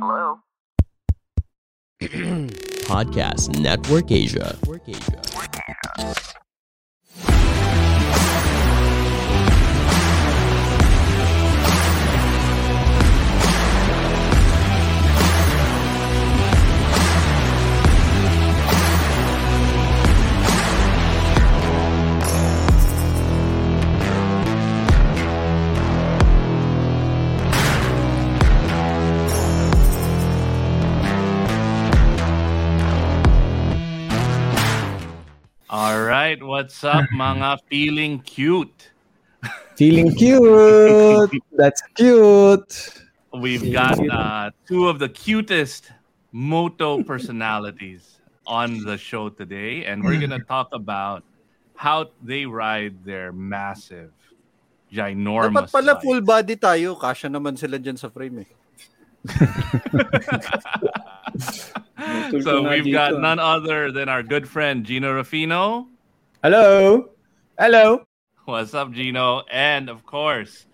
Hello? Podcast Network Asia. All right, what's up mga feeling cute? Feeling cute. That's cute. We've got uh, two of the cutest moto personalities on the show today, and we're gonna talk about how they ride their massive, ginormous. Dapat pala bike. full body tayo. Kasya naman sila dyan sa frame eh. So we've got none other than our good friend Gino Rafino. Hello. Hello. What's up, Gino? And of course,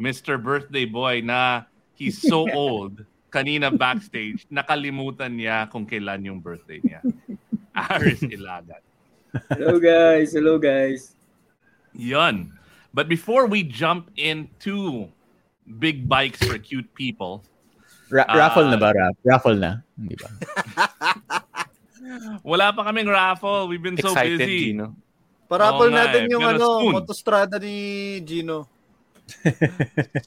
Mr. Birthday Boy na he's so old. Kanina backstage, nakalimutan niya kung kailan yung birthday niya. Aris Ilagat. Hello guys, hello guys. Yun. But before we jump into big bikes for cute people, Ra- Ah. raffle na ba? Ra- raffle na. Hindi ba? wala pa kaming raffle. We've been so Excited, busy. Gino. Parapol Oo nga natin eh, yung pero ano, soon. motostrada ni Gino.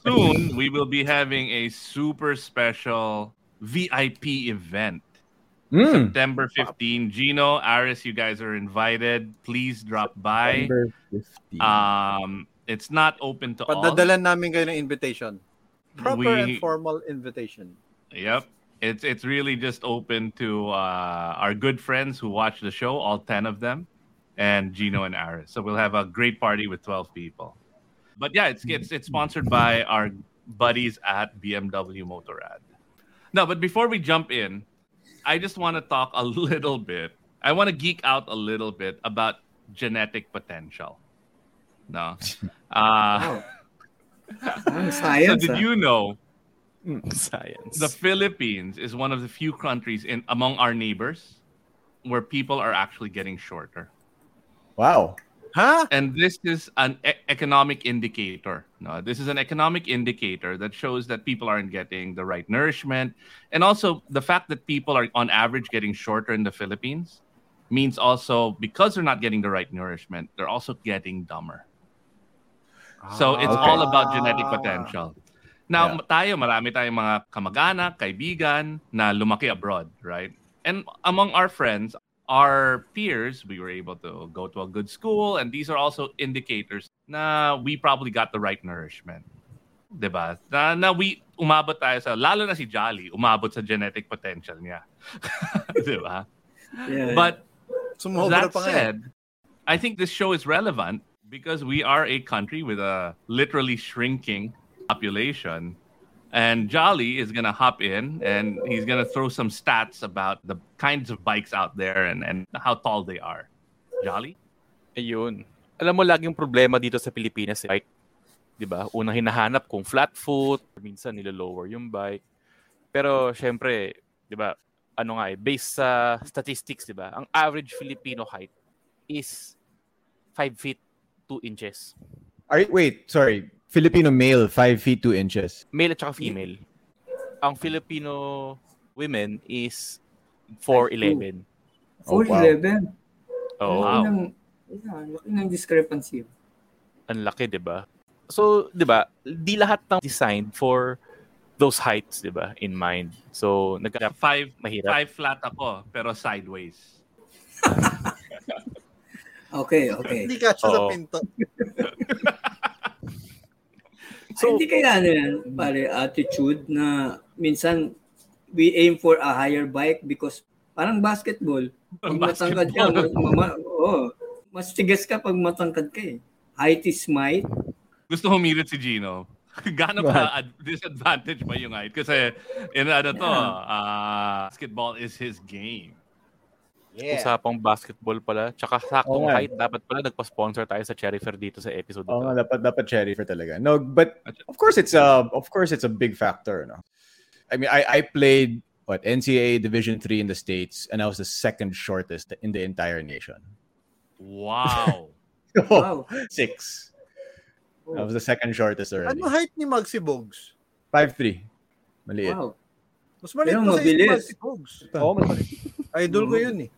Soon, we will be having a super special VIP event. Mm. September 15. Gino, Aris, you guys are invited. Please drop by. Number 50. Um, it's not open to all. Padadalan namin kayo ng invitation. Proper We- and formal invitation. Yep. It's it's really just open to uh, our good friends who watch the show, all 10 of them, and Gino and Aris. So we'll have a great party with 12 people. But yeah, it's it's it's sponsored by our buddies at BMW Motorrad. No, but before we jump in, I just want to talk a little bit. I want to geek out a little bit about genetic potential. No. Uh, Ang so did you know hmm. Science. the Philippines is one of the few countries in among our neighbors where people are actually getting shorter. Wow. Huh? And this is an e- economic indicator. No, this is an economic indicator that shows that people aren't getting the right nourishment. And also the fact that people are on average getting shorter in the Philippines means also because they're not getting the right nourishment, they're also getting dumber. So it's okay. all about genetic potential. Now, Yeah. tayo, marami tayong mga kamag-anak, kaibigan na lumaki abroad, right? And among our friends, our peers, we were able to go to a good school, and these are also indicators na we probably got the right nourishment. 'Di ba? Na, na we umabot tayo sa lalo na si Jolly, umabot sa genetic potential niya. 'Di ba? Yeah. But Sumobra that pa nga eh. said, I think this show is relevant because we are a country with a literally shrinking population. And Jolly is going to hop in and he's going to throw some stats about the kinds of bikes out there and, and how tall they are. Jolly? Ayun. Alam mo, laging problema dito sa Pilipinas, eh, bike. Di ba? Unang hinahanap kung flat foot, minsan nilo-lower yung bike. Pero, syempre, di ba, ano nga eh, based sa statistics, di ba, ang average Filipino height is 5 feet 2 inches. Are wait, sorry. Filipino male, 5 feet 2 inches. Male at saka female. Ang Filipino women is 4'11. Oh, wow. 411. Oo. Wow. Laki ng, yeah, laki ng discrepancy. Ang laki, 'di ba? So, 'di ba, di lahat ng designed for those heights, 'di ba, in mind. So, nag Five, mahirap. five flat ako, pero sideways. Okay, okay. Hindi ka sa Oo. pinto. So, hindi kaya ano yan, pare, attitude na minsan we aim for a higher bike because parang basketball. Pag matangkad ka, ma, ma, oh, mas tigas ka pag matangkad ka eh. Height is might. Gusto humirit si Gino. Gaano pa ad- disadvantage ba yung height? Kasi in ano to, uh, basketball is his game. Yeah. Usapang basketball pala. Tsaka saktong nga. height. Dapat pala nagpa-sponsor tayo sa Cherry Fair dito sa episode Oo na nga, to. dapat, dapat cherry for talaga. No, but of course it's a of course it's a big factor, no. I mean, I I played what NCAA Division 3 in the states and I was the second shortest in the entire nation. Wow. Wow. Six. I was the second shortest already. Ano height ni Maxi Bogues? 5'3. Maliit. Wow. Mas maliit pa sa mabilis. Maxi Bogues. Oo, mas maliit. Idol ko yun eh.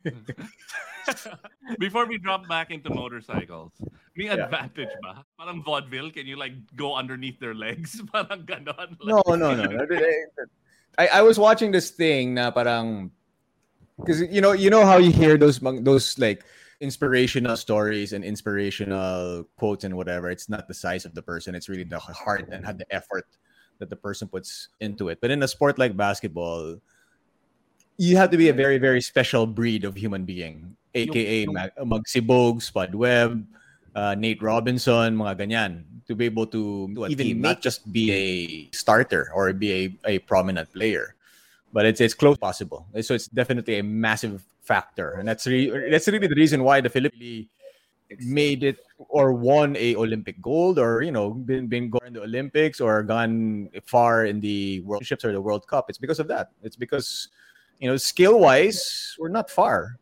Before we drop back into motorcycles, may Yeah. advantage ba? Parang vaudeville, can you like go underneath their legs? Parang ganon. No, no, no. no. I, I was watching this thing na parang because you know you know how you hear those those like inspirational stories and inspirational quotes and whatever. It's not the size of the person; it's really the heart and the effort that the person puts into it. But in a sport like basketball, you have to be a very very special breed of human being, aka Yung- Mag- Magsibog, Spud Webb, uh, Nate Robinson, mga ganyan, to be able to even not just be a starter or be a, a prominent player, but it's it's close possible. So it's definitely a massive factor, and that's re- that's really the reason why the Philippines made it or won a Olympic gold or you know been been going to the Olympics or gone far in the World Championships or the World Cup. It's because of that. It's because you know skill wise we're not far.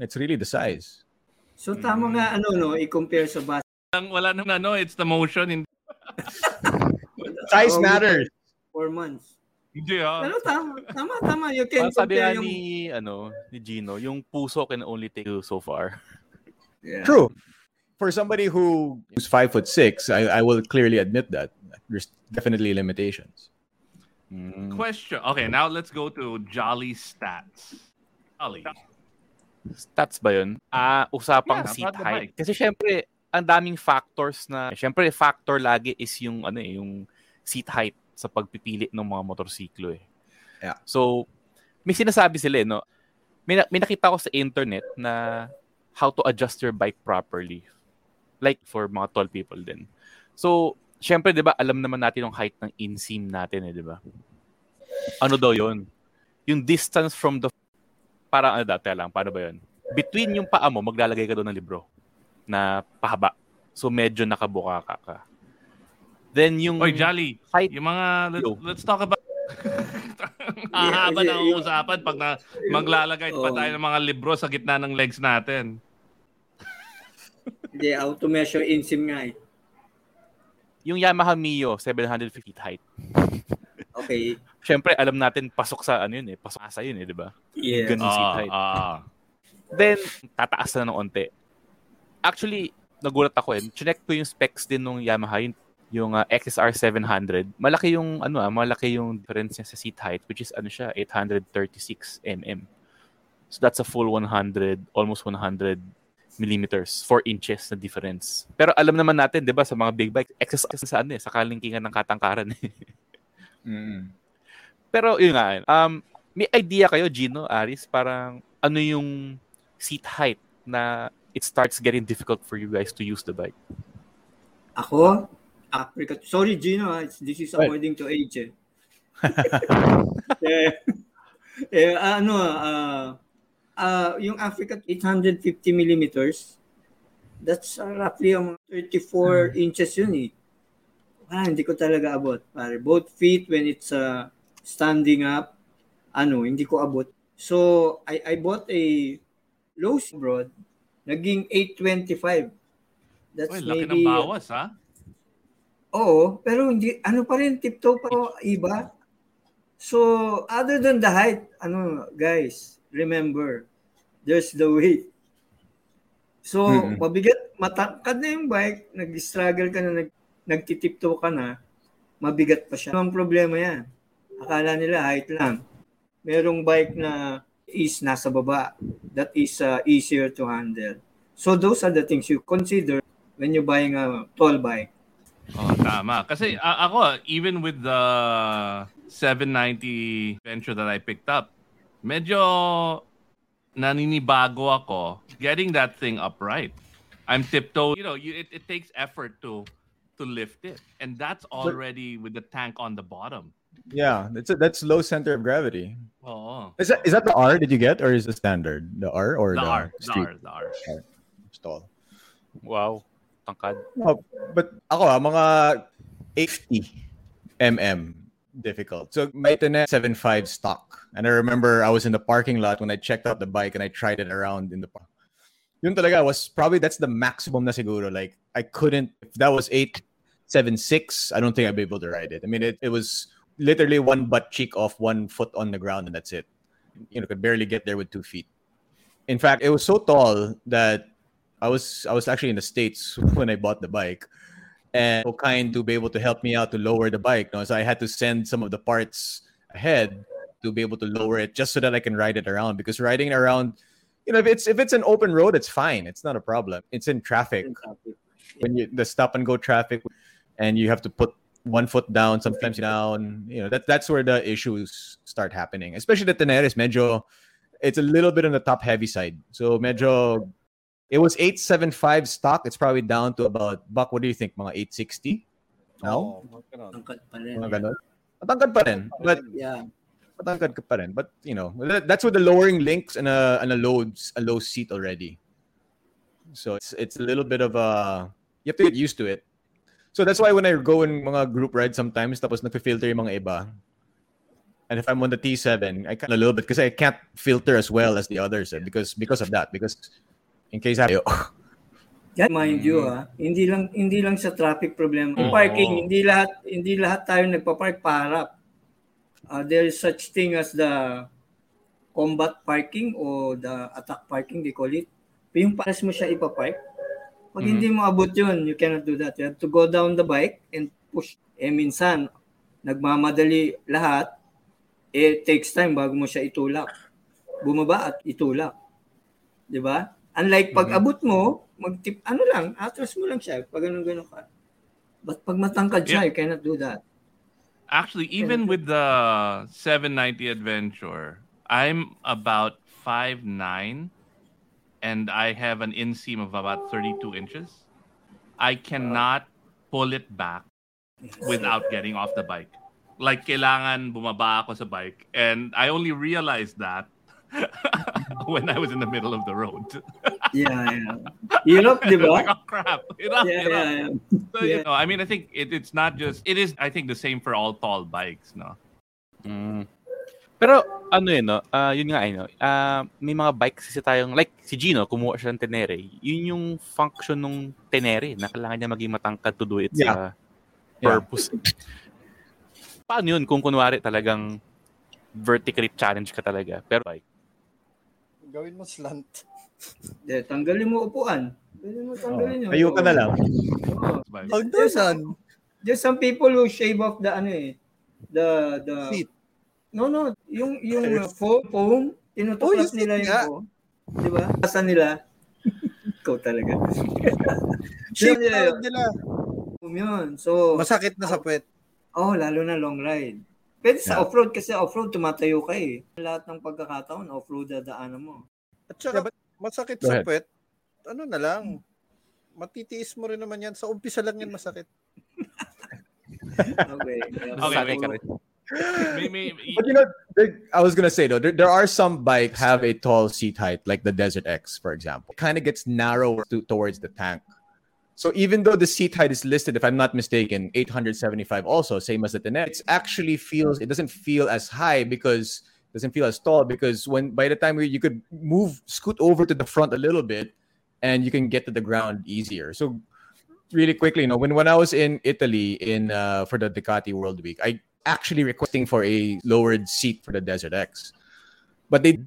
It's really the size. So tama nga ano no, i-compare sa bas. Walang- Wala nang ano, it's the motion. Hindi, Size matters. Four months. hindi ah. Pero tama, tama, tama. You can Parang sabi compare yung... ni, ano, ni Gino, yung puso can only take you so far. Yeah. True. For somebody who is five foot six, I, I will clearly admit that there's definitely limitations. Mm. Question. Okay, now let's go to Jolly stats. Jolly. Stats ba yun? Ah, usapang Yeah, seat height. Kasi syempre, ang daming factors na, syempre factor lagi is yung ano eh, yung seat height sa pagpipili ng mga motorsiklo eh. Yeah. So, may sinasabi sila eh, no? May, na- may nakita ko sa internet na how to adjust your bike properly. Like for mga tall people din. So, syempre, di ba, alam naman natin yung height ng inseam natin eh, di ba? Ano daw yon Yung distance from the parang ano dati lang, paano ba yun? Between yung paa mo, maglalagay ka doon ng libro na pahaba. So medyo nakabuka ka ka. Then yung Oy, Jolly. height, Yung mga, let, Yo. let's talk about Hahaba Yeah, na yeah, usapan pag na, maglalagay pa Oh. tayo ng mga libro sa gitna ng legs natin. Hindi, auto measure insim nga eh. Yung Yamaha Mio 750 feet height. Okay. Syempre, alam natin pasok sa ano yun eh, pasok sa yun eh, di ba? Yeah. Ganun seat Ah, height. ah. Then, tataas na ng onte. Actually, nagulat ako eh. Chinek ko yung specs din ng Yamaha, yung, yung uh, XSR 700. Malaki yung, ano ah, malaki yung difference niya sa seat height, which is ano siya, 836 mm. So that's a full 100, almost 100 millimeters, 4 inches na difference. Pero alam naman natin, di ba, sa mga big bike, XSR sa ano eh, sa kalingkingan ng katangkaran eh. Pero yun nga, um, may idea kayo, Gino, Aris, parang ano yung seat height na it starts getting difficult for you guys to use the bike? Ako? Africa. Sorry, Gino. ah. This is according to age. Eh. eh, eh, ano, ah, ah, yung Africa 850 millimeters, that's uh, roughly um, 34 inches yun eh. Ah, hindi ko talaga abot. Pare. Both feet when it's uh, standing up, ano, hindi ko abot. So, I, I bought a low broad, naging 825. That's Uy, laki maybe, ng bawas, ha? Oo, pero hindi, ano pa rin, tiptoe pa iba. So, other than the height, ano, guys, remember, there's the weight. So, Mm-mm. mabigat, matangkad na yung bike, nag-struggle ka na, nag, nagtitiptoe ka na, mabigat pa siya. Ang problema yan. Akala nila height lang. Merong bike na is nasa baba. That is uh, easier to handle. So, those are the things you consider when you're buying a tall bike. Oh, tama. Kasi a- ako, even with the 790 venture that I picked up, medyo naninibago ako getting that thing upright. I'm tiptoe. You know, you, it, it takes effort to to lift it, and that's already with the tank on the bottom. Yeah, that's a, that's low center of gravity. Oh, Is that is that the R? Did you get or is the standard the R or the the, R, the street R, the R. stall? Wow. Tangkad. Oh, but ako ah, mga 80 mm difficult. So may Tenet 75 stock. And I remember I was in the parking lot when I checked out the bike and I tried it around in the park. Yun talaga was probably that's the maximum na siguro. Like I couldn't if that was 876, I don't think I'd be able to ride it. I mean it, it was literally one butt cheek off, one foot on the ground, and that's it. You know, could barely get there with two feet. In fact, it was so tall that I was I was actually in the states when I bought the bike, and so kind to be able to help me out to lower the bike. No? So I had to send some of the parts ahead to be able to lower it just so that I can ride it around. Because riding around, you know, if it's if it's an open road, it's fine. It's not a problem. It's in traffic when you the stop and go traffic, and you have to put one foot down, sometimes down. You know that that's where the issues start happening. Especially the Teneres, medyo, it's a little bit on the top heavy side. So medyo, it was eight seven five stock. It's probably down to about buck. What do you think, mga eight sixty? No, Oo, mga ganun. Angkat pa rin. Matangkad pa rin, but Yeah. matangkad ka pa rin. But you know, that's with the lowering links and a and a loads a low seat already. So it's it's a little bit of a you have to get used to it. So that's why when I go in mga group rides sometimes, tapos nagfi-filter yung mga iba. And if I'm on the T7, I kind of a little bit because I can't filter as well as the others eh, because because of that. Because in case I Yeah, mind you ha, hindi lang hindi lang sa traffic problem. Yung Oo. parking, hindi lahat hindi lahat tayo nagpa-park paharap. Uh, there is such thing as the combat parking o the attack parking they call it. Yung pares mo siya ipapark. Pag hindi mo abot yun, you cannot do that. You have to go down the bike and push. Eh minsan, nagmamadali lahat, eh takes time bago mo siya itulak. Bumaba at itulak. 'Di ba? Unlike pag abot mo, magtip ano lang, atras mo lang siya pag ganun ganun ka. But pag matangkad siya, Yeah. you cannot do that. Actually, even with the 790 Adventure, I'm about 5'9 and I have an inseam of about 32 inches. I cannot pull it back without getting off the bike. Like, kailangan bumaba ako sa bike. And I only realized that when I was in the middle of the road. Yeah, yeah. Hirap, di like, ba? oh, crap. Hirap, Yeah, hirap. yeah, yeah. So, you know, I mean, I think it, it's not just, it is, I think, the same for all tall bikes, no? Mm. Pero ano yun, no? Ah, yun nga, ano, ah, may mga bikes kasi tayong, like si Gino, kumuha siya ng Tenere. Yun yung function ng Tenere, na kailangan niya maging matangkad to do it sa purpose. Paano yun kung kunwari talagang vertically challenge ka talaga? Pero bike. Gawin mo slant. De, tanggalin mo upuan. Pwede mo tanggalin yun. Tayo ka na lang. Oo. Bike. Hagdasan. There's some people who shave off the ano eh, the the Seat. No, no, yung yung uh, foam, foam Oh, tinutuklas yung nila yung foam. Di ba? Asa nila. Ikaw talaga. Shape nila. Foam yun. So, Masakit na sa puwet. oh, lalo na long ride. Pwede sa Yeah. off-road kasi off-road tumatayo ka eh. Lahat ng pagkakataon, off-road dadaanan mo. At saka, Yeah, but- masakit sa puwet. Ano na lang. Matitiis mo rin naman yan. Sa umpisa lang yan masakit. Okay. Okay, Sanay wait. ka rin. May, may, But you know, there, I was gonna say though, there, there are some bikes have a tall seat height, like the Desert X, for example. Kind of gets narrower to, towards the tank. So even though the seat height is listed, if I'm not mistaken, 875 also, same as the Tenet, it actually feels it doesn't feel as high because it doesn't feel as tall because when by the time we, you could move, scoot over to the front a little bit, and you can get to the ground easier. So really quickly, you know, when when I was in Italy in uh, for the Ducati World Week, I actually requesting for a lowered seat for the Desert X, but they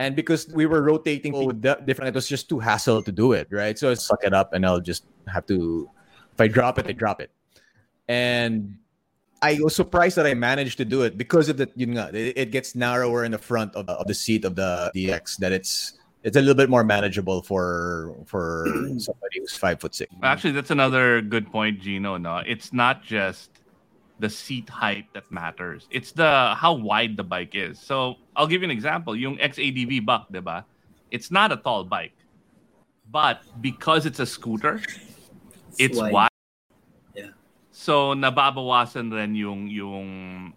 and because we were rotating with different, it was just too hassle to do it, right? So I suck it up, and I'll just have to. If I drop it, I drop it, and I was surprised that I managed to do it because of the you know it, it gets narrower in the front of, of the seat of the DX that it's it's a little bit more manageable for for somebody who's five foot six. Actually, that's another good point, Gino. No, it's not just the seat height that matters. It's the how wide the bike is. So I'll give you an example. Yung XADV buck, diba? It's not a tall bike, but because it's a scooter, it's wide. wide. Yeah. So nababawasan rin yung yung.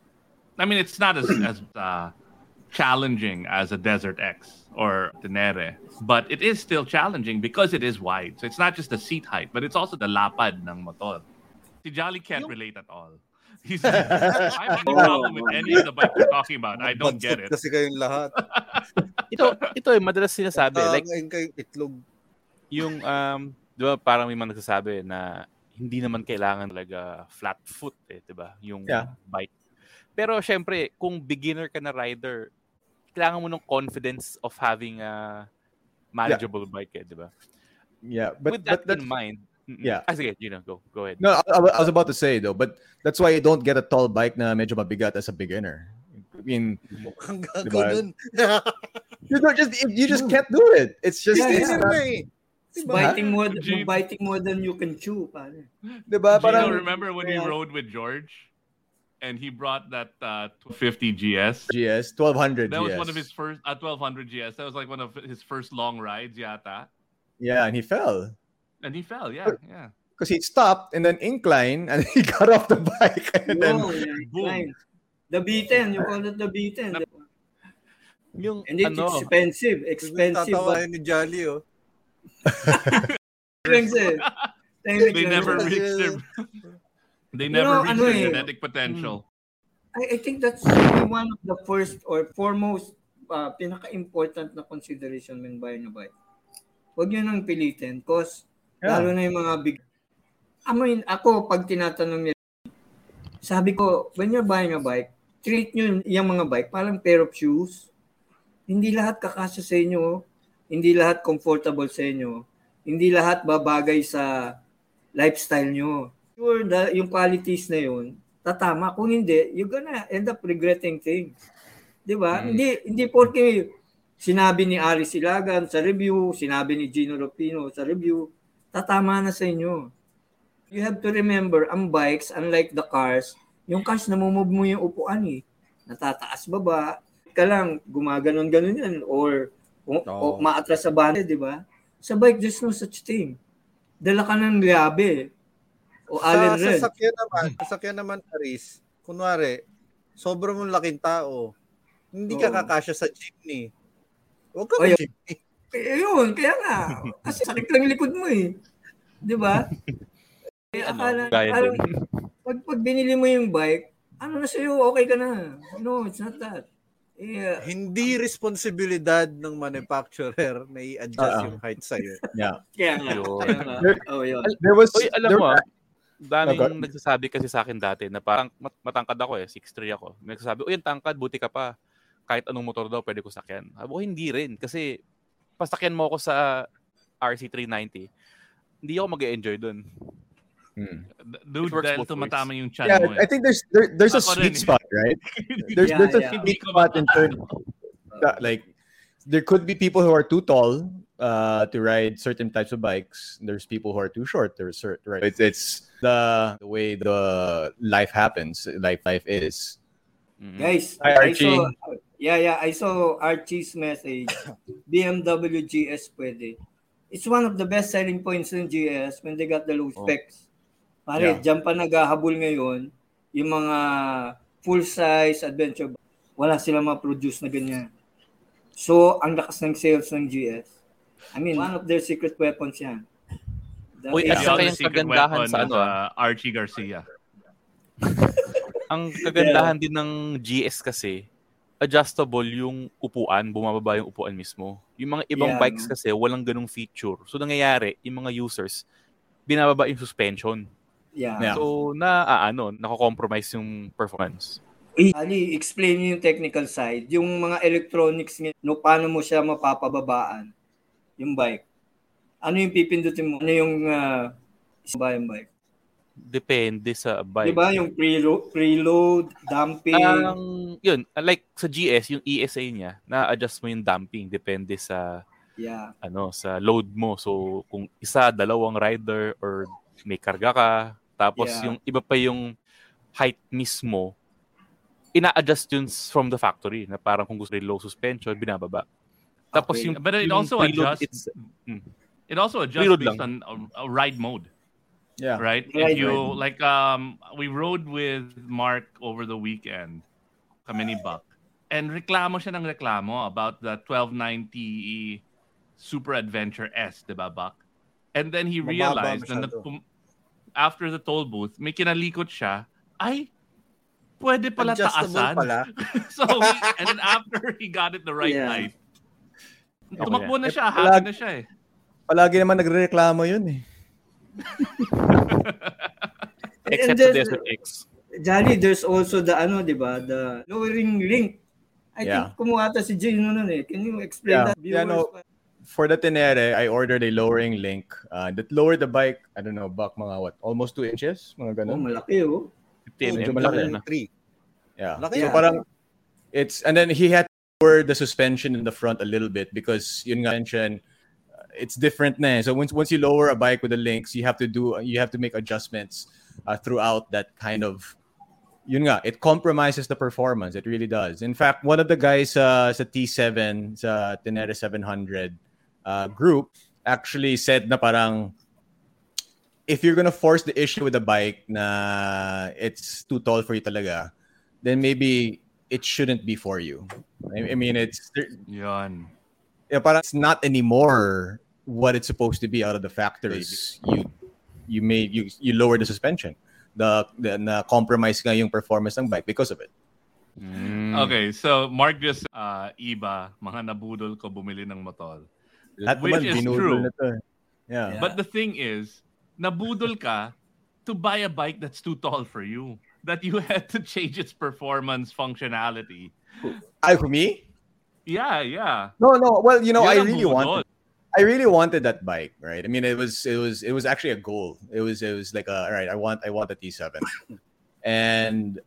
I mean, it's not as as uh, challenging as a Desert X or Tenere, but it is still challenging because it is wide. So it's not just the seat height, but it's also the lapad ng motor. Si Jolly can't relate at all. He's, I have no problem with any of the bike you're talking about. I don't get Budget it. Kasi kayong lahat. Ito, ito eh, madalas sinasabi. like, Like, itlog. yung, um, di ba, parang may mga nagsasabi na hindi naman kailangan talaga flat foot eh, di ba? Yung Yeah. bike. Pero syempre, kung beginner ka na rider, kailangan mo ng confidence of having a manageable bike eh, di ba? Yeah, but With that but that's, in mind. Yeah. Ah, sige, Gino, go. Go ahead. no, I, I was about to say though, but that's why you don't get a tall bike na medyo mabigat as a beginner. I mean, Diba? you don't just you just can't do it. It's just Yeah, it's yeah. not, Diba? biting more, than, Gee. biting more than you can chew, pare. diba? Gino, Parang remember when we Yeah. rode with George? And he brought that uh, 250 GS. GS 1200 That was one of his first uh, 1200 GS. That was like one of his first long rides, yata. Yeah, and he fell And he fell, yeah, yeah. because he stopped and then incline and he got off the bike and then No, yeah, boom. fine. The beaten, you call it the beaten. Yung, And it's ano, expensive, expensive. Tatawa But ni Jolly, oh. Expensive. Tahimik They never reached their they You never know, reached ano their eh, genetic potential. I, I think that's really one of the first or foremost uh, pinaka-important na consideration when buying a bike. Huwag nyo nang pilitin because Yeah. lalo na yung mga big... I mean, ako, pag tinatanong niya, sabi ko, when you're buying a bike, treat nyo yung mga bike parang pair of shoes. Hindi lahat kakasya sa inyo. Hindi lahat comfortable sa inyo. Hindi lahat babagay sa lifestyle nyo. Sure, the, yung qualities na yun, tatama. Kung hindi, you're gonna end up regretting things. Di ba? Mm. Hindi, hindi porke sinabi ni Ari Silagan sa review, sinabi ni Gino Rupino sa review, tatama na sa inyo. You have to remember, ang bikes, unlike the cars, yung cars, namumove mo yung upuan eh. Natataas baba, ka lang, gumaganon-ganon yan, or, o, o Oo. maatras sa banda, di ba? Sa bike, there's no such thing. Dala ka ng liabe. O Sa Allen Red. sasakyan naman, sasakyan naman, Aris, kunwari, sobrang mong laking tao, hindi ka Oo. kakasya sa jeepney. Huwag ka Oh, yun. mag-jeepney. Eh, yun, kaya nga. Kasi sakit lang likod mo eh. Di ba? Eh, ano, akala, din. pag, pag binili mo yung bike, ano na sa'yo, okay ka na. No, it's not that. Eh, Hindi responsibilidad ng manufacturer na i-adjust Ah. yung height sa'yo. yeah. kaya nga. There- Oh, yun. There was Uy, alam there- mo, daming Okay. nagsasabi kasi sa akin dati na parang mat- matangkad ako eh, 6'3 ako. May nagsasabi, uy, ang tangkad, buti ka pa. Kahit anong motor daw, pwede ko sakyan. Sabi ko, hindi rin. Kasi, pasakyan mo ako sa RC390, hindi ako mag-enjoy dun. Hmm. Dude, dahil tumatama yung chan Yeah, mo I eh. think there's there, there's a Ako sweet rin eh. spot, right? There's Yeah, there's a sweet spot in terms that, like there could be people who are too tall uh, to ride certain types of bikes. There's people who are too short. There's certain right. It's, it's the, the way the life happens. Life life is. Mhm. Guys, Hi, I saw, yeah, yeah, I saw Archie's message. BMW GS pwede. It's one of the best selling points in GS when they got the low Oh. Pare, Yeah. dyan pa naghahabol ngayon yung mga full-size adventure bike. Wala silang ma-produce na ganyan. So, ang lakas ng sales ng GS. I mean, one of their secret weapons yan. The Uy, other kayang secret kagandahan weapon sa ano, ah? uh, Archie Garcia. Ang kagandahan din ng GS kasi, adjustable yung upuan, bumababa yung upuan mismo. Yung mga ibang Yeah, bikes no? kasi walang ganung feature. So nangyayari, yung mga users, binababa yung suspension. Yeah. Yeah. So na ah, ano, nako-compromise yung performance. Ali, explain niyo yung technical side. Yung mga electronics, no, paano mo siya mapapababaan yung bike. Ano yung pipindutin mo? Ano yung uh, ba yung bike? Depende sa bike. Di ba yung preload, preload damping? Ang yun, like sa GS, yung ESA niya, na-adjust mo yung damping depende sa Yeah. ano sa load mo. So kung isa, dalawang rider or may karga ka, tapos Yeah. yung iba pa yung height mismo, ina-adjust yun from the factory na parang kung gusto rin low suspension, binababa. Tapos Okay. yung But it yung also adjusts- it's- mm. It also adjusts based lang. on a, a ride mode, Yeah. right? Right, if you right. like, um, we rode with Mark over the weekend, kami ni Buck, and reklamo siya ng reklamo about the 1290 Super Adventure S, di ba, Buck? And then he Mababa realized na nagpum- after the toll booth, may kinalikot siya, ay, pwede pala Adjustable taasan. pala. so, he, and then after he got it the right Yeah. height, Okay. tumakbo na siya, Eh, happy palag- na siya eh. Palagi naman nagrereklamo yun eh. except there's- Desert X. Jolly, there's also the ano, di ba? The lowering link. I Yeah. think kumuha ata si Jay nun eh. Can you explain Yeah. that? Yeah, no. Viewers, For the Tenere, I ordered a lowering link uh, that lowered the bike, I don't know, back mga what, almost two inches? Mga Oh, malaki oh. 15 medyo mm, malaki na. Three. Yeah. Laki So Yeah. parang it's and then he had to lower the suspension in the front a little bit because yun nga mention uh, it's different na. eh. So once once you lower a bike with the links, you have to do you have to make adjustments uh, throughout that kind of yun nga, it compromises the performance. It really does. In fact, one of the guys uh, sa T7 sa Tenere 700 uh, group actually said na parang if you're gonna force the issue with the bike na it's too tall for you talaga, then maybe it shouldn't be for you. I, I mean, it's Yun. yeah, parang it's not anymore what it's supposed to be out of the factories. You you made you you lower the suspension. The, the na compromise nga yung performance ng bike because of it. Mm. Okay, so Mark just uh, iba, mga nabudol ko bumili ng motor. Lahat Which naman is true. na to. eh. Yeah. Yeah. But the thing is, nabudol ka to buy a bike that's too tall for you. That you had to change its performance functionality. I, for me? Yeah, yeah. No, no. Well, you know, I Yun ang really budol. wanted I really wanted that bike, right? I mean, it was it was it was actually a goal. It was it was like a all right. I want I want a T7, and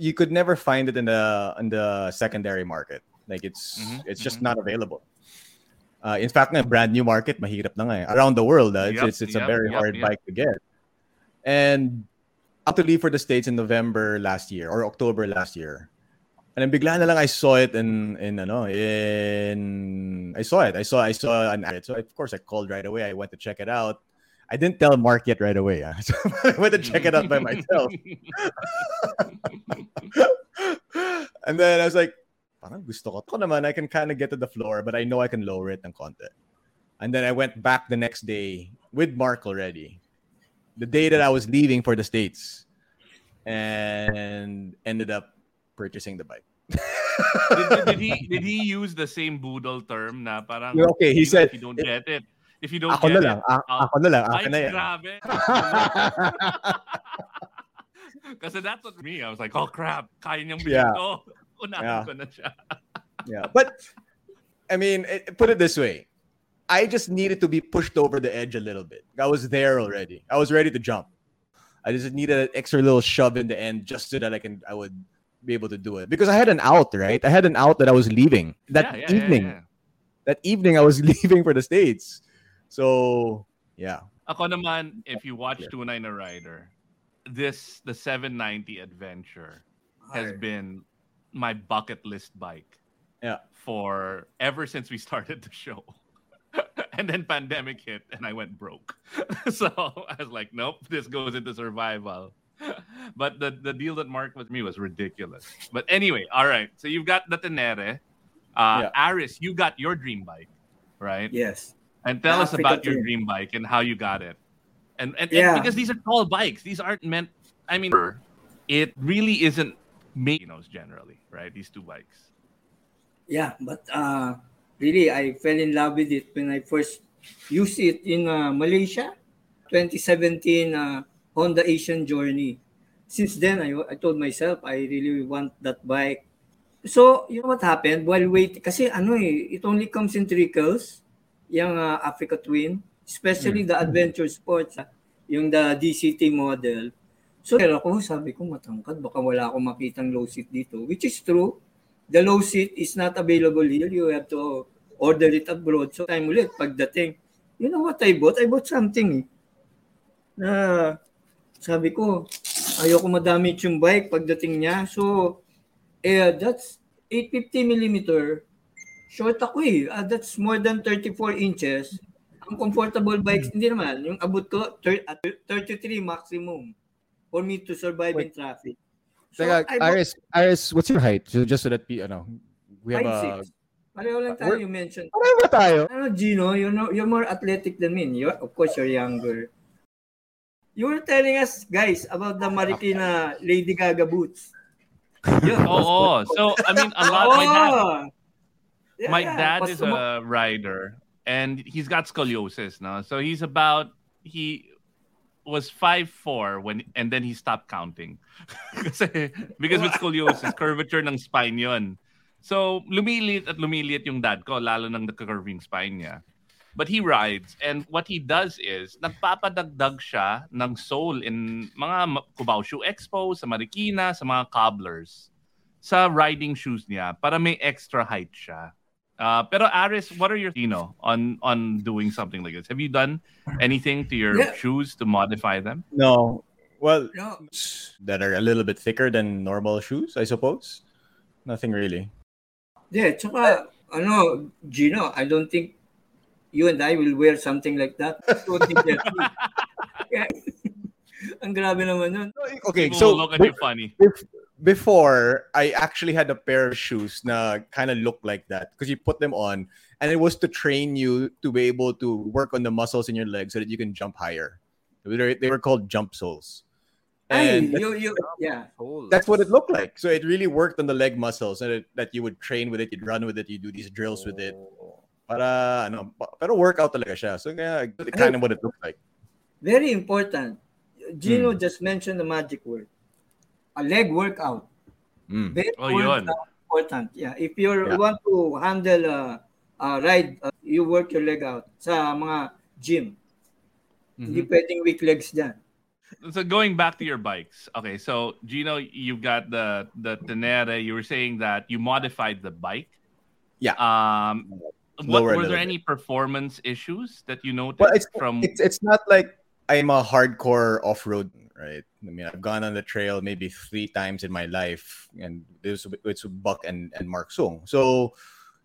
you could never find it in the in the secondary market. Like it's Mhm, it's just mhm. not available. Uh, in fact, nga, brand new market, mahirap na nga eh. Around the world, uh, it's, Yep, it's, it's a very yep, hard yep. bike to get. And leave for the States in November last year or October last year. And then bigla na lang I saw it in in ano in I saw it. I saw I saw an ad. So of course I called right away. I went to check it out. I didn't tell Mark yet right away. ah. So I went to check it out by myself. and then I was like, parang gusto ko. Ako naman, I can kind of get to the floor, but I know I can lower it ng konti. And then I went back the next day with Mark already. The day that I was leaving for the States. And ended up purchasing the bike. did, did, did he did he use the same boodle term na parang okay, he said- if you don't get it if you don't Ako get na lang. it a- I'll- ako na lang. ay Akin na yan. grabe kasi that's what me I was like oh crap kaya niyang bilhin Yeah. Unahin Yeah. ko na siya. Yeah. But i mean it, put it this way. I just needed to be pushed over the edge a little bit. I was there already. I was ready to jump. I just needed an extra little shove in the end just so that i can i would be able to do it. Because i had an out right? I had an out that i was leaving. That Yeah, yeah, yeah, evening. yeah. that evening i was leaving for the states. So yeah. Ako naman, if you watch Tunay na Rider, this, the 790 Adventure, has been my bucket list bike yeah for ever since we started the show. and then pandemic hit and I went broke. so I was like, nope, this goes into survival. but the, the deal that Mark with me was ridiculous. But anyway, all right. So you've got the Tenere. Uh, Aris, you got your dream bike, right? Yes. And tell us Africa about your dream bike and how you got it. And, and, and because these are tall bikes, these aren't meant. I mean, it really isn't know, generally, right? These two bikes. Yeah, but uh, really, I fell in love with it when I first used it in uh, Malaysia, 2017 uh, Honda Asian Journey. Since then, I, I told myself I really want that bike. So, you know what happened? While waiting, kasi ano eh, it only comes in trickles, yung uh, Africa Twin, especially the adventure sports, ah, yung the DCT model. So, pero ako, sabi ko, matangkad, baka wala akong makitang low seat dito, which is true. The low seat is not available here. You have to order it abroad. So time ulit, pagdating, you know what I bought? I bought something eh. Na sabi ko, ayoko madamit yung bike pagdating niya. So, eh, that's 850 millimeter. Short ako eh. Uh, that's more than 34 inches. Ang comfortable bikes, hindi naman. Yung abot ko, thir- uh, 33 maximum for me to survive in Wait. traffic. Teka, I bought Iris, Iris, what's your height? So just so that we, ano, we have a... 5'6". Pareho lang uh, tayo, you mentioned. Pareho ba tayo? Ano, Gino, you know, you're more athletic than me. You're, of course, you're younger. You were telling us, guys, about the Marikina Lady Gaga boots. Yun. Oh, oh, so I mean, a lot. My dad, Oh! Yeah, my yeah. dad Pas is a rider, and he's got scoliosis now. So he's about he was five four when, and then he stopped counting, Kasi, because with scoliosis, curvature ng spine yon. So lumiliit at lumiliit yung dad ko, lalo nang nagka-curving spine niya. But he rides, and what he does is, nagpapadagdag siya ng sole in mga Cubao Shoe Expo, sa Marikina, sa mga cobblers, sa riding shoes niya, para may extra height siya. Uh, pero Aris, what are your you know on on doing something like this? Have you done anything to your Yeah. shoes to modify them? No. Well, No. that are a little bit thicker than normal shoes, I suppose. Nothing really. Yeah, tsaka, ano, Gino, I don't think you and I will wear something like that. So, yeah. Ang grabe naman nun. Okay, People so look at you funny. bef- before I actually had a pair of shoes na kind of looked like that because you put them on and it was to train you to be able to work on the muscles in your legs so that you can jump higher. They were, called jump soles. Ay, And you, you, yeah. that's what it looked like. So it really worked on the leg muscles and it, that you would train with it, you'd run with it, you do these drills with it. Para ano, pa- pero workout talaga siya. So kaya kind of what it looked like. Very important. Gino Hmm. just mentioned the magic word. A leg workout. Mm. Very Oh, yun. important. Yeah. If you Yeah. want to handle a, a ride, uh, you work your leg out sa mga gym. Hindi pwedeng weak legs dyan. So going back to your bikes, okay. So Gino, you've got the the Tenere. You were saying that you modified the bike. Yeah. Um, what, were there little any performance issues that you noticed Well, it's from? it's it's not like I'm a hardcore off-road, right? I mean, I've gone on the trail maybe three times in my life, and this it's with Buck and and Mark Sung. So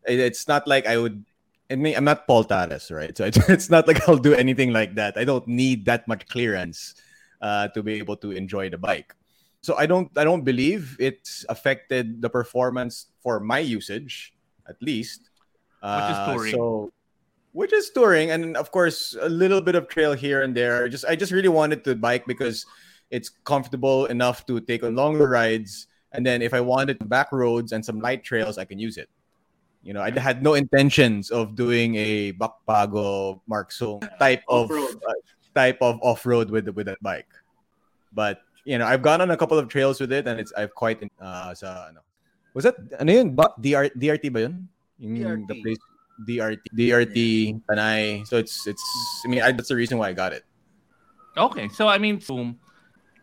it's not like I would. I mean, I'm not Paul Taras, right? So it's, it's not like I'll do anything like that. I don't need that much clearance uh, to be able to enjoy the bike. So I don't I don't believe it's affected the performance for my usage, at least. Which is Uh, touring. So which is touring and of course a little bit of trail here and there just i just really wanted to bike because it's comfortable enough to take on longer rides and then if i wanted back roads and some light trails i can use it you know i had no intentions of doing a bakpago mark Sung type of uh, type of off-road with with that bike but you know i've gone on a couple of trails with it and it's i've quite uh sa, ano. was that ano yun Bak- DR, drt ba yun yung the DRT. place DRT, DRT, Tanay. So it's it's. I mean, I, that's the reason why I got it. Okay, so I mean, so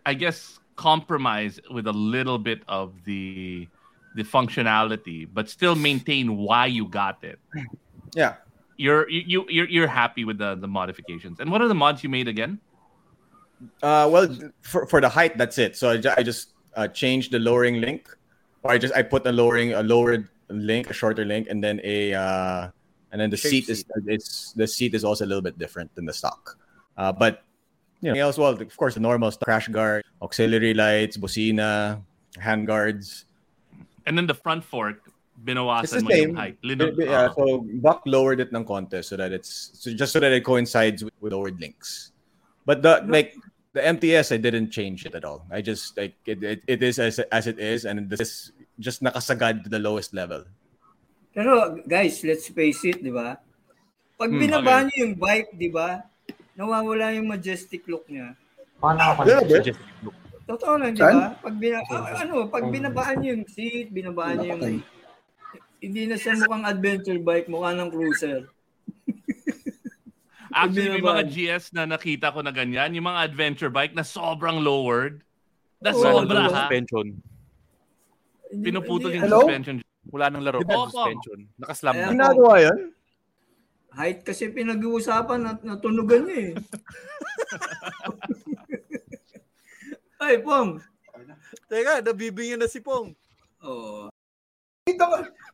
I guess compromise with a little bit of the the functionality, but still maintain why you got it. Yeah. You're you you- you're you're happy with the the modifications. And what are the mods you made again? Uh, well, for, for the height, that's it. So I, ju- I just uh, changed the lowering link, or I just I put a lowering a lowered link, a shorter link, and then a uh, and then the Shape seat is it's the seat is also a little bit different than the stock. Uh, but you know, as well, of course, the normal stuff, crash guard, auxiliary lights, bocina, hand guards. And then the front fork, It's binawasan the mo yung same. height. Lino- but, yeah, ah. so Buck lowered it ng konti so that it's so just so that it coincides with, with lowered links. But the like the MTS, I didn't change it at all. I just like it, it, it is as as it is, and this is just nakasagad to the lowest level. Pero guys, let's face it, di ba? Pag Hmm, okay. niyo yung bike, di ba? Nawawala yung majestic look niya. Little bit. Suggest- Totoo lang, di ba? Pag bina, ah, ano, pag binabaan niyo yung seat, binabaan niyo yung hindi na siya mukhang adventure bike, mukha ng cruiser. Actually, may mga. GS na nakita ko na ganyan. Yung mga adventure bike na sobrang lowered. Na Oo, sobra ha. suspension. Pinuputol yung Hello? suspension. Wala nang laro. Opo. Suspension. Nakaslam na. Ginagawa yun? Height kasi pinag-uusapan at natunugan niya eh. Ay, Pong. Teka, nabibingin na si Pong. Oo. Dito,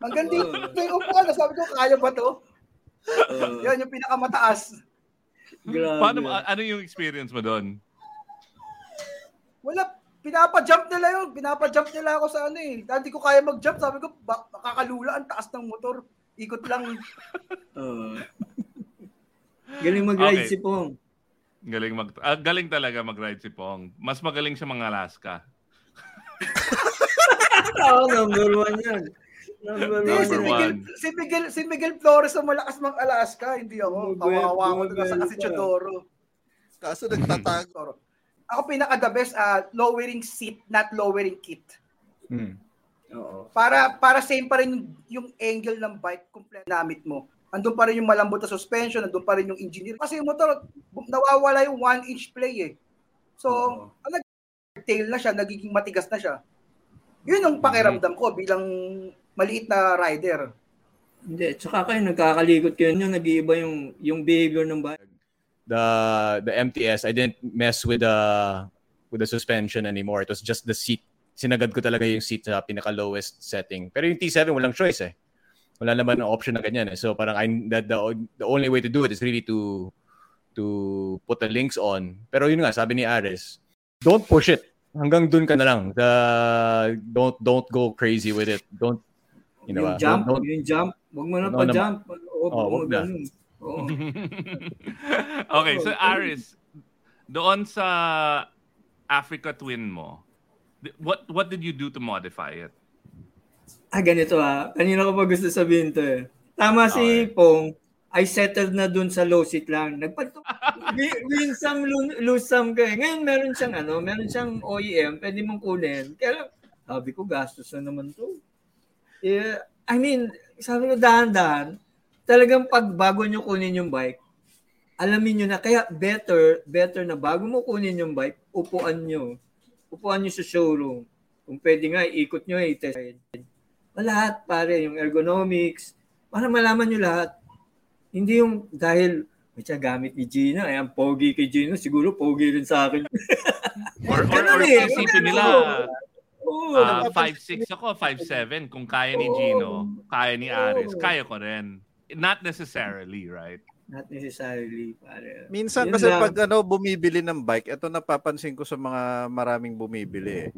hanggang dito yung upuan. Sabi ko, kaya ba to? Oo. Yan yung pinakamataas. Grabe. Paano, ano yung experience mo doon? Wala, pinapa-jump nila yun. Pinapa-jump nila ako sa ano eh. Dahil Hindi ko kaya mag-jump. Sabi ko, ba, makakalula ang taas ng motor. Ikot lang. Oo. Galing mag-ride Okay. si Pong. Galing mag ah, galing talaga mag-ride si Pong. Mas magaling siya mga Alaska. Oo, number one yan. Number one. si Miguel, one. si Miguel, si Miguel Flores ang malakas mang Alaska. Hindi ako. Kawawa ko doon sa kasi. Chodoro. Kaso nagtatago. Ako pinaka the best uh, lowering seat, not lowering kit. Hmm. Oo. Para para same pa rin yung, yung angle ng bike complete namit mo. Andun pa rin yung malambot na suspension, andun pa rin yung engineer. Kasi yung motor, nawawala yung one inch play eh. So, ang nag tail na siya, nagiging matigas na siya. Yun yung pakiramdam ko bilang maliit na rider. Hindi, tsaka kayo nagkakalikot kayo nyo, nag-iiba yung, yung behavior ng bike. The the MTS, I didn't mess with the with the suspension anymore. It was just the seat. Sinagad ko talaga yung seat sa pinaka lowest setting. Pero yung T7 walang choice eh. Wala naman ang option na ganyan eh. So parang I, the, the, the only way to do it is really to to put the links on. Pero yun nga, sabi ni Ares, don't push it. Hanggang dun ka na lang. The, don't don't go crazy with it. Don't you know, yung ah, jump, don't, don't, yung jump. Huwag mo na No, pa-jump. Huwag Oh, mo wag na. Oo. okay, so Aris, doon sa Africa Twin mo, what what did you do to modify it? Ah, ganito ah. Kanina ko pa gusto sabihin to eh. Tama si Okay. Pong, I settled na dun sa low seat lang. Nagpag Wi- win some, lo- lose some ka eh. Ngayon meron siyang ano, meron siyang OEM, pwede mong kunin. Kaya sabi ko, gastos na naman to. Eh, I mean, sabi ko dahan-dahan, talagang pag bago nyo kunin yung bike, alamin nyo na, kaya better, better na bago mo kunin yung bike, upuan nyo. Upuan nyo sa showroom. Kung pwede nga, ikot nyo, i-test. Lahat, pare, yung ergonomics, para malaman nyo lahat. Hindi yung dahil, may siya gamit ni Gino, ay ang pogi kay Gino, siguro pogi rin sa akin. Or, or, Ganun or eh, isipin nila, Oo, ah, napapansin- 5'6 ako, 5'7. Kung kaya ni Gino, kaya ni Aris, kaya ko rin. Not necessarily, right? Not necessarily, pare. Minsan Yun kasi lang. pag ano bumibili ng bike, ito napapansin ko sa mga maraming bumibili. eh.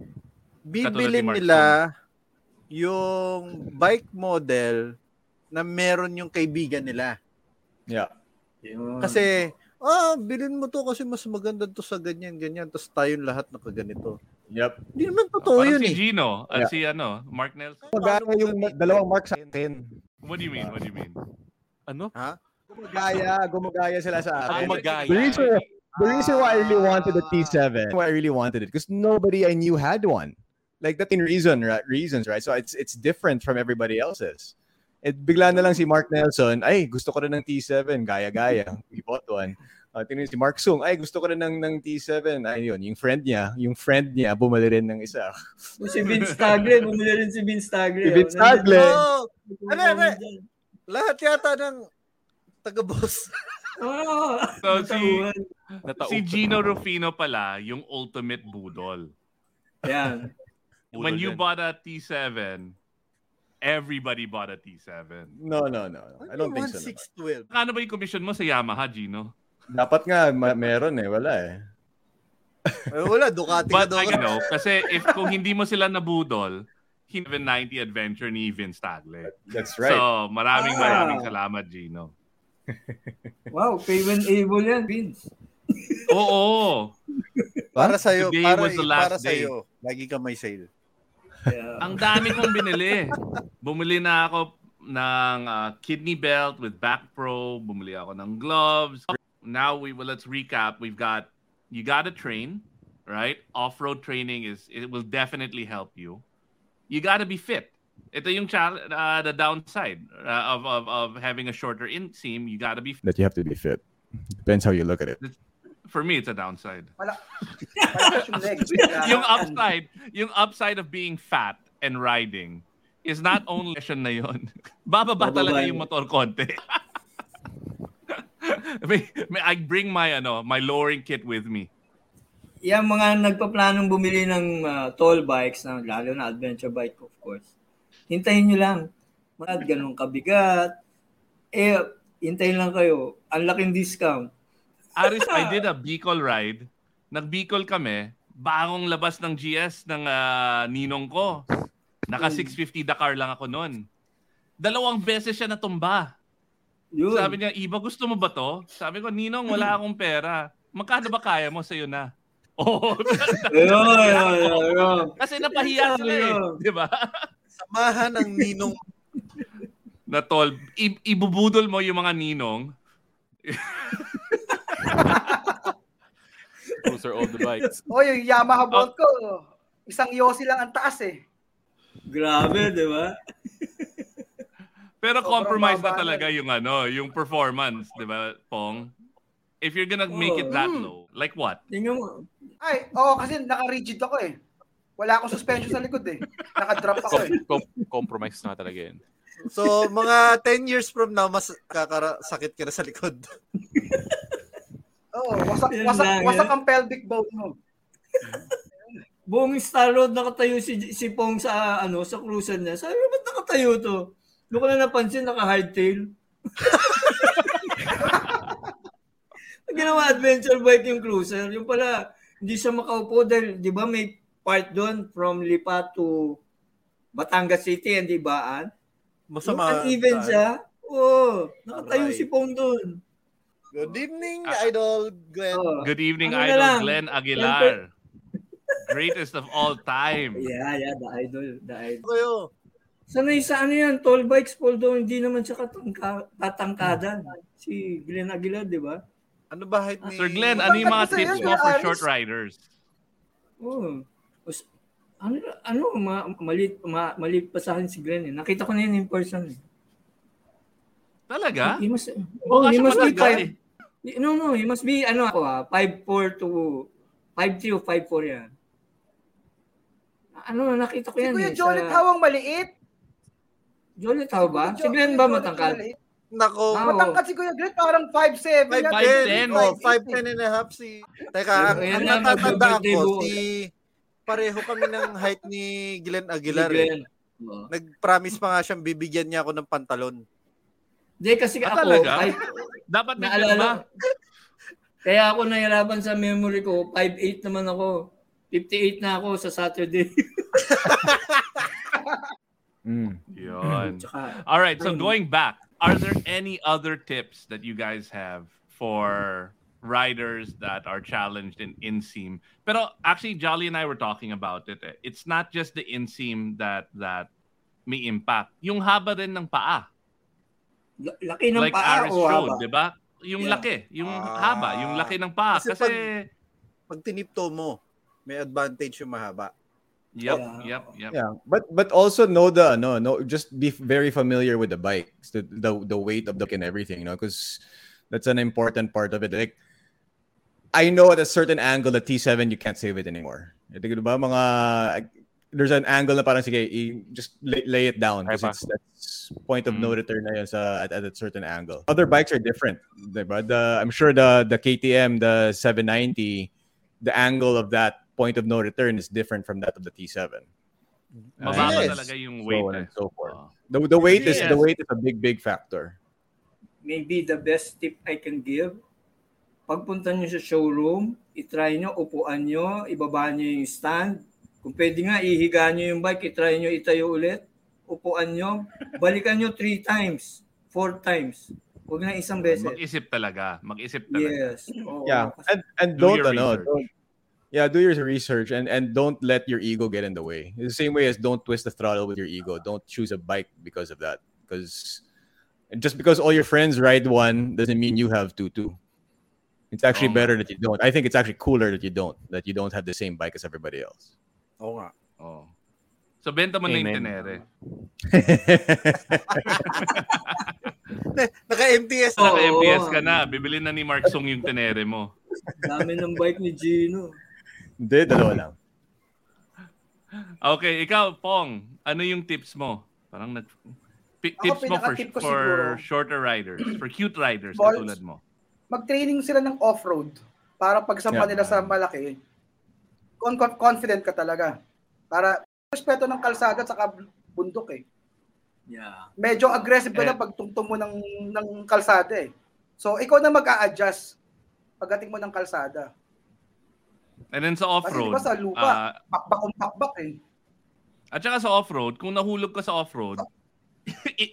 Bibili Mark nila yung bike model na meron yung kaibigan nila. yeah. Yun. Kasi, ah, bilhin mo to kasi mas maganda to sa ganyan, ganyan. Tapos tayong lahat nakaganito. Yep. Hindi naman totoo Parang yun si eh. Gino at Yeah. si ano, Mark Nelson. Magaya yung dalawang mark sa akin. What do you mean? What do you mean? Ano? Gumagaya, gumagaya sila sa Ah, akin. gumagaya. The reason, the reason why I really wanted the T7, why I really wanted it, because nobody I knew had one. Like that in reason, right? Reasons, right? So it's it's different from everybody else's. It bigla na lang si Mark Nelson, ay gusto ko rin ng T7, gaya-gaya. He bought one. Uh, tingnan si Mark Sung, ay gusto ko rin ng, ng T7. Ay yun, yung friend niya, yung friend niya bumili rin ng isa. si Vince Tagle, bumili rin si Vince Tagle. Si Vince Oh, Tagle. Oh, Ano, ano? lahat yata ng taga-boss. Oo. So, si- Si ka Gino na. Rufino pala, yung ultimate budol. Yan. When Budol you yan. bought a T7, everybody bought a T7. No, no, no. no. I don't think so. naman. 1612. Ano ba yung commission mo sa Yamaha, Gino? Dapat nga ma- meron eh, wala eh. Wala, Ducati ka But doon. I know, kasi if kung hindi mo sila nabudol, hindi 90 adventure ni Vince Tagle. That's right. So, maraming Ah. maraming salamat, Gino. Wow, payment able yan, Vince. Oo. Para sa'yo, Today para, was the last para day. sa'yo. Lagi ka may sale. Yeah. Ang dami kong binili. Bumili na ako ng uh, kidney belt with back pro. Bumili ako ng gloves. Now we well, let's recap. We've got you got to train, right? Off-road training is it will definitely help you. You got to be fit. Ito yung chal- uh, the downside uh, of, of of having a shorter inseam. You got to be fit. that you have to be fit. Depends how you look at it. For me, it's a downside. Wala. Malakas yung legs. yung upside, yung upside of being fat and riding is not only lesson na yon. Bababa talaga yung motor konti. may, may, I bring my ano, my lowering kit with me. Yung mga nagpaplanong bumili ng uh, tall bikes, na, lalo na adventure bike of course, hintayin nyo lang. Mga ganun kabigat. Eh, hintayin lang kayo. Ang laking discount. Aris, I did a Bicol ride. Nag-Bicol kami. Bagong labas ng GS ng uh, ninong ko. Naka 650 Dakar lang ako noon. Dalawang beses siya natumba. Yun. Sabi niya, Iba, gusto mo ba to? Sabi ko, Ninong, wala akong pera. Magkano ba kaya mo? Sa'yo na. Oo. Ayun. Kasi napahiya sila eh. Di ba? Samahan ng ninong Na tol, i- ibubudol mo yung mga ninong. Cruiser all the bikes. O, yung Yamaha Bolt ko, isang Yossi lang ang taas eh. Grabe, di ba? Pero compromise na talaga yung ano, yung performance, 'di ba, Pong? If you're gonna make it that Mm. low, like what? Ay, oo, kasi naka-rigid ako eh. Wala akong suspension sa likod eh. Naka-drop ako eh. Com- com- compromise na talaga yun. So, mga 10 years from now, mas kakasakit ka na sa likod. Oo, wasak, Yan wasak, wasak eh. ang pelvic bone mo. Buong Star Road nakatayo si si Pong sa ano sa cruiser niya. Sabi ko, ba't nakatayo to? Doon ko na napansin, naka-hardtail. Ginawa adventure bike yung cruiser. Yung pala, hindi siya makaupo dahil, di ba, may part doon from Lipa to Batangas City, hindi ba? Masama. Uneven saan? siya. Oo, nakatayo Alright. si Pong doon. Good evening, Ah. Idol Glenn. Oo. Good evening, Ano Idol lang? Glenn Aguilar. Greatest of all time. Yeah, yeah, the idol, the idol. Kayo. Sanay sa ano yan, tall bikes, although hindi naman siya katangka, katangkadan. Si Glenn Aguilar, di ba? Ano ba height ni... Sir Glenn, ano yung mga tips mo for short riders? Oo. Ano, ano, ma, malit, ma, malit pa sa akin si Glenn eh. Nakita ko na yun in person eh. Talaga? He must, oh, he must be five, eh. no, no, he must be, ano ako ah, 5'4 to, 5'3 o 5'4 yan. Ano, nakita ko Si yan Kuya eh. Jolit sa- Hawang maliit. Jolit How ba? Si Glenn ba matangkad? Nako. Ah, Matangkad si Kuya Glenn, parang 5'7". 5'10". 5'10". Oh, 5'10 and a half si... Teka, ang, Ayan ang na, natatanda mag-birthday ako, si... Pareho kami ng height ni Glenn Aguilar. Eh. Glenn. Oo. Nag-promise pa nga siyang bibigyan niya ako ng pantalon. Hindi, kasi Ah, ako, talaga? kahit, Dapat may ba? naalala, kaya ako nahirapan sa memory ko, 5'8 naman ako. 58 na ako sa Saturday. Mm. Yun. All right, so Ayun. going back, are there any other tips that you guys have for riders that are challenged in inseam? But actually, Jolly and I were talking about it. eh. It's not just the inseam that that may impact. Yung haba rin ng paa. la- laki ng like paa Aris o showed, haba? di ba? Yung Yeah. laki, yung Ah. haba, yung laki ng paa. Kasi Kasi, pag- Pag tinipto mo, may advantage yung mahaba. yep, Yeah. yep, yep. Yeah, but but also know the no no just be very familiar with the bike, the the, the weight of the and everything, you know, because that's an important part of it. Like I know at a certain angle the T7 you can't save it anymore. Ito ba mga there's an angle na parang sige i- just lay, lay it down because it's that's point of no Mm. return na yun sa at, at a certain angle. Other bikes are different, diba? The I'm sure the the KTM the 790 the angle of that point of no return is different from that of the T7. Mababa Yes. talaga yung weight. on eh. and so forth. Oh. The, the weight is the weight is a big big factor. Maybe the best tip I can give, pagpunta nyo sa showroom, itry nyo, upuan nyo, ibaba nyo yung stand. Kung pwede nga, ihiga nyo yung bike, itry nyo itayo ulit, upuan nyo, balikan nyo three times, four times. Huwag na isang beses. Mag-isip talaga. Mag-isip talaga. Yes. Oo. Yeah, and and Do don't ano, research. don't yeah, do your research and and don't let your ego get in the way. The same way as don't twist the throttle with your ego. Don't choose a bike because of that. Because just because all your friends ride one doesn't mean you have to too. It's actually Oh, better that you don't. I think it's actually cooler that you don't. That you don't have the same bike as everybody else. Oo nga. Oh. So, benta mo na yung Amen. tenere. Naka-MTS Oo. na. Naka-MPS ka na. Bibili na ni Mark Song yung tenere mo. Dami ng bike ni Gino. Hindi, dalawa lang. Okay, ikaw, Pong, ano yung tips mo? Parang nag... Pi- Ako, tips mo for, for siguro. shorter riders, for cute riders Balls. katulad mo. Mag-training sila ng off-road para pag sa Yeah. nila sa malaki, con- con- confident ka talaga. Para respeto ng kalsada at saka bundok eh. Yeah. Medyo aggressive ka Eh. na pag tungtong mo ng, ng kalsada eh. So, ikaw na mag-a-adjust pagdating mo ng kalsada. And then sa Kasi off-road, di ba sa lupa, ah, pakbak kung pakbak eh. at saka sa off-road, kung nahulog ka sa off-road, i-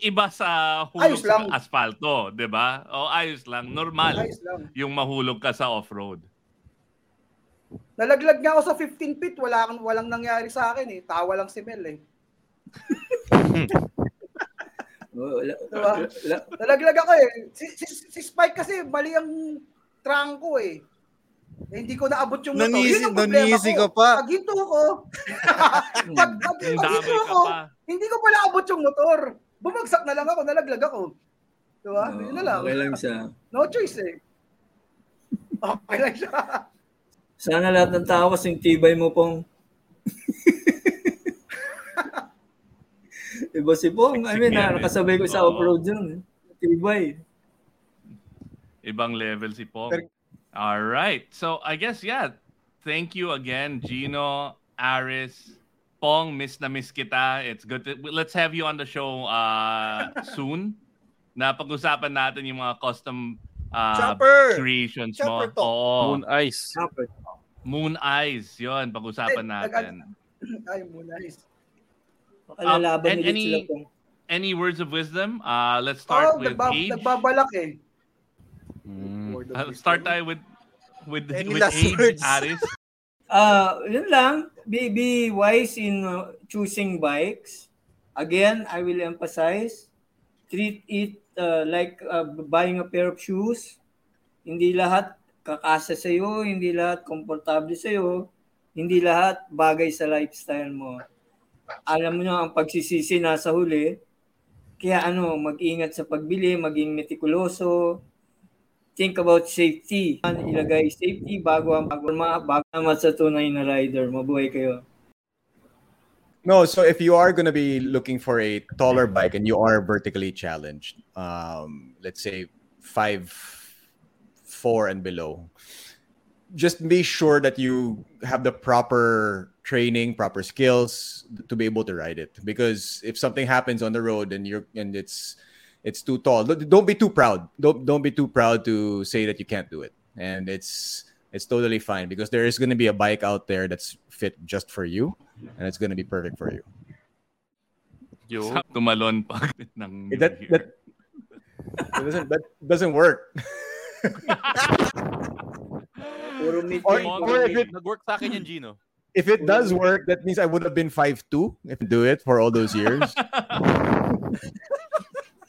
iba sa hulog Ayos sa lang. asfalto, 'di ba? O ayos lang, normal Ayos lang. yung mahulog ka sa off-road. Nalaglag nga ako sa 15 feet, wala kang walang nangyari sa akin eh. Tawa lang si Mel eh. Diba? Nalaglag ako eh. Si, si, si Spike kasi mali ang trangko eh. Eh, hindi ko naabot yung motor. Nanisi- Yun ang problema nanisi ko. ka pa. Pag hinto ko, pag, pag, pag hinto ko, pa. hindi ko pala abot yung motor. Bumagsak na lang ako, nalaglag ako. Diba? Oh, Yun na lang. Okay lang siya. No choice eh. Okay lang siya. Sana lahat ng tao kasing tibay mo pong. Iba si Pong. I mean, eh. nakasabay ko sa off-road yun. Tibay. Ibang level si Pong. Pero- All right. So I guess yeah. Thank you again, Gino, Aris, Pong. Miss na miss kita. It's good. To, let's have you on the show uh, soon. Na pag-usapan natin yung mga custom uh, Chopper! creations Chopper mo. talk. Oo. Moon Ice. Moon Eyes. Yun, pag-usapan natin. Ay, mo nice. Makalalaban Um, and ulit any- sila Pong. Any words of wisdom? Uh, let's start Oh, with nagba- age. nagbabalak eh. Mm. Word of Uh, start tayo with with, Any with last age, words? Aris. Ah, yun lang. Be, be wise in uh, choosing bikes. Again, I will emphasize, treat it uh, like uh, buying a pair of shoes. Hindi lahat kakasa sa iyo, hindi lahat komportable sa iyo, hindi lahat bagay sa lifestyle mo. Alam mo na ang pagsisisi nasa huli. Kaya ano, mag-ingat sa pagbili, maging metikuloso, think about safety. Ilagay safety bago ang bago, bago naman na rider. Mabuhay kayo. No, so if you are going to be looking for a taller bike and you are vertically challenged, um, let's say five, four and below, just be sure that you have the proper training, proper skills to be able to ride it. Because if something happens on the road and you're and it's it's too tall, don't don't be too proud. Don't don't be too proud to say that you can't do it. And it's it's totally fine because there is going to be a bike out there that's fit just for you and it's going to be perfect for you. Yo. Sa tumalon pag ng Eh, that that, that doesn't that doesn't work. Or- or if it- Nag-work sa akin yan, Gino. If it does work, that means I would have been 5'2 if I do it for all those years.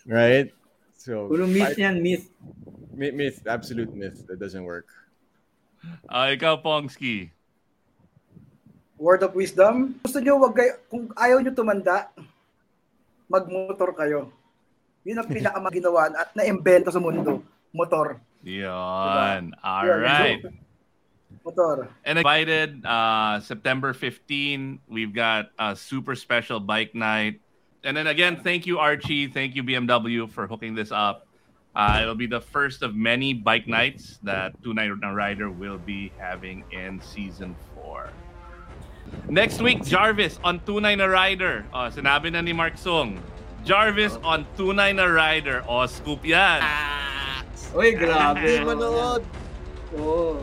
right? So Puro myth yan, myth. myth, myth, absolute myth. That doesn't work. Ah, ikaw, Pongski. Word of wisdom. Gusto nyo, wag kayo, kung ayaw nyo tumanda, magmotor kayo. Yun ang pinakamaginawa at na-invento sa mundo. Motor. Yan. All Yun, right. Motor. And invited uh, September 15. We've got a super special bike night. And then again, thank you, Archie. Thank you, BMW, for hooking this up. Uh, it'll be the first of many bike nights that Tunay na Rider will be having in season 4. Next week, Jarvis on Tunay na Rider. Oh, sinabi na ni Mark Sung. Jarvis on Tunay na Rider. Oh, scoop yan. Uy, grabe. Hindi manood. Oo.